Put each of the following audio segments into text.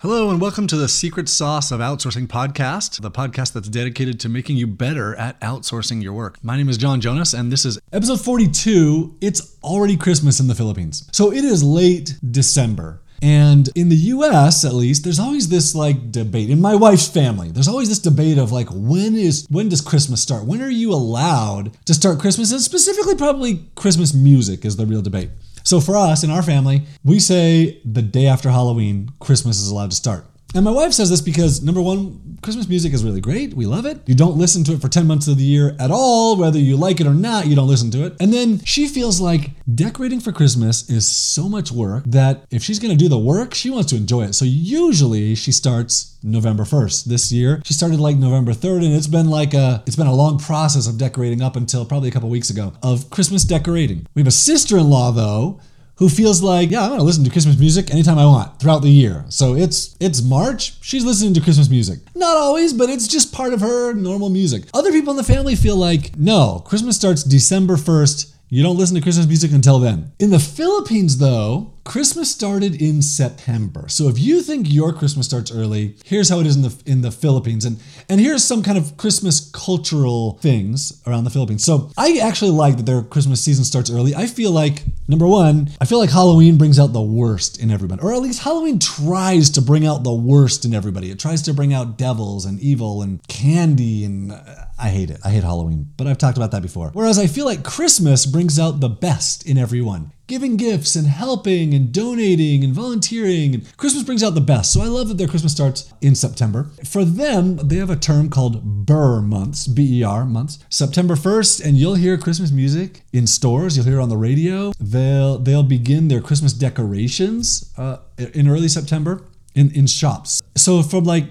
Hello, and welcome to the Secret Sauce of Outsourcing podcast, the podcast that's dedicated to making you better at outsourcing your work. My name is John Jonas, and this is Episode 42, it's already Christmas in the Philippines. So it is late December. And in the US at least, there's always this like debate. In my wife's family, there's always this debate of like when is when does Christmas start? When are you allowed to start Christmas? And specifically probably Christmas music is the real debate. So for us in our family, we say the day after Halloween, Christmas is allowed to start. And my wife says this because number one, Christmas music is really great. We love it. You don't listen to it for 10 months of the year at all, whether you like it or not, you don't listen to it. And then she feels like decorating for Christmas is so much work that if she's gonna do the work, she wants to enjoy it. So usually she starts November 1st. This year, she started like November 3rd, and it's been like a it's been a long process of decorating up until probably a couple weeks ago of Christmas decorating. We have a sister-in-law though who feels like, yeah, I'm gonna listen to Christmas music anytime I want throughout the year. So it's it's March, she's listening to Christmas music. Not always, but it's just part of her normal music. Other people in the family feel like, no, Christmas starts December 1st. You don't listen to Christmas music until then. In the Philippines, though, Christmas started in September. So if you think your Christmas starts early, here's how it is in the in the Philippines. And and here's some kind of Christmas cultural things around the Philippines. So I actually like that their Christmas season starts early. I feel like number one, I feel like Halloween brings out the worst in everybody. Or at least Halloween tries to bring out the worst in everybody. It tries to bring out devils and evil and candy and uh, I hate it. I hate Halloween, but I've talked about that before. Whereas I feel like Christmas brings out the best in everyone giving gifts and helping and donating and volunteering. And Christmas brings out the best. So I love that their Christmas starts in September. For them, they have a term called BER months, B E R months. September 1st, and you'll hear Christmas music in stores, you'll hear it on the radio. They'll they'll begin their Christmas decorations uh, in early September in, in shops. So from like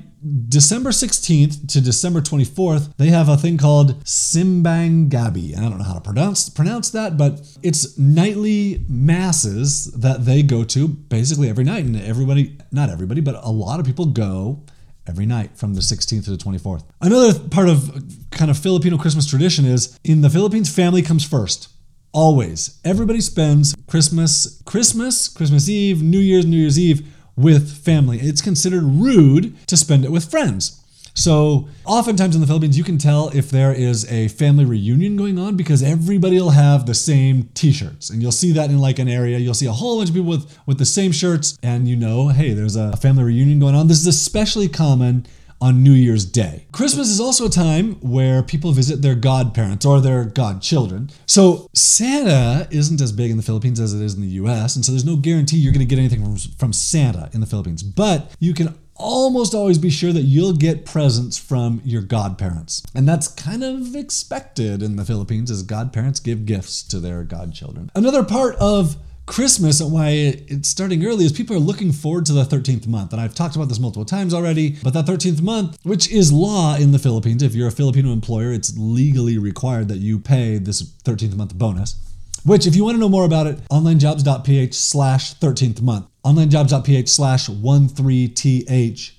December 16th to December 24th, they have a thing called Simbang Gabi. I don't know how to pronounce pronounce that, but it's nightly masses that they go to basically every night. And everybody, not everybody, but a lot of people go every night from the 16th to the 24th. Another part of kind of Filipino Christmas tradition is in the Philippines, family comes first. Always. Everybody spends Christmas, Christmas, Christmas Eve, New Year's, New Year's Eve with family. It's considered rude to spend it with friends. So, oftentimes in the Philippines, you can tell if there is a family reunion going on because everybody will have the same t shirts. And you'll see that in like an area. You'll see a whole bunch of people with, with the same shirts, and you know, hey, there's a family reunion going on. This is especially common on New Year's Day. Christmas is also a time where people visit their godparents or their godchildren. So Santa isn't as big in the Philippines as it is in the US, and so there's no guarantee you're going to get anything from, from Santa in the Philippines. But you can almost always be sure that you'll get presents from your godparents. And that's kind of expected in the Philippines as godparents give gifts to their godchildren. Another part of Christmas and why it's starting early is people are looking forward to the 13th month. And I've talked about this multiple times already, but that 13th month, which is law in the Philippines, if you're a Filipino employer, it's legally required that you pay this 13th month bonus. Which, if you want to know more about it, onlinejobs.ph slash 13th month, onlinejobs.ph slash 13th.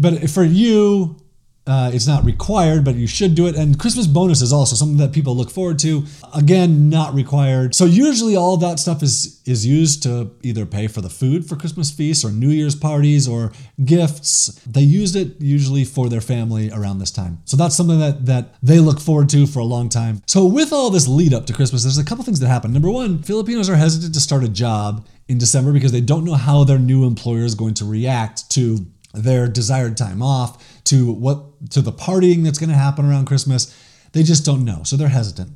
But for you, uh, it's not required, but you should do it. And Christmas bonus is also something that people look forward to. Again, not required. So usually all that stuff is is used to either pay for the food for Christmas feasts or New Year's parties or gifts. They used it usually for their family around this time. So that's something that that they look forward to for a long time. So with all this lead up to Christmas, there's a couple things that happen. Number one, Filipinos are hesitant to start a job in December because they don't know how their new employer is going to react to their desired time off, to what to the partying that's going to happen around Christmas. They just don't know, so they're hesitant.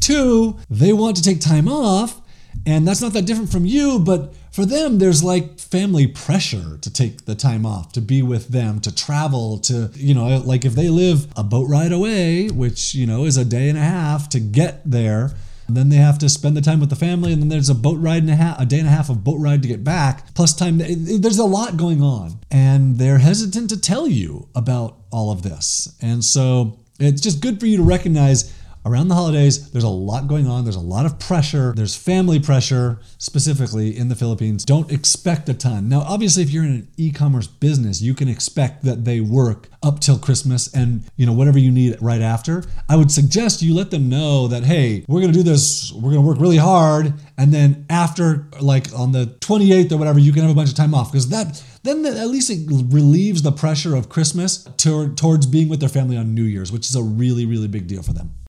Two, they want to take time off, and that's not that different from you, but for them, there's like family pressure to take the time off, to be with them, to travel, to, you know, like if they live a boat ride away, which, you know, is a day and a half to get there, then they have to spend the time with the family, and then there's a boat ride and a half, a day and a half of boat ride to get back, plus time. There's a lot going on, and they're hesitant to tell you about all of this. And so it's just good for you to recognize around the holidays, there's a lot going on. There's a lot of pressure. There's family pressure, specifically in the Philippines. Don't expect a ton. Now, obviously, if you're in an e-commerce business, you can expect that they work up till Christmas and you know whatever you need right after. I would suggest you let them know that hey, we're gonna do this. We're gonna work really hard, and then after like on the 28th or whatever, you can have a bunch of time off because that then at least it relieves the pressure of Christmas to, towards being with their family on New Year's, which is a really really big deal for them.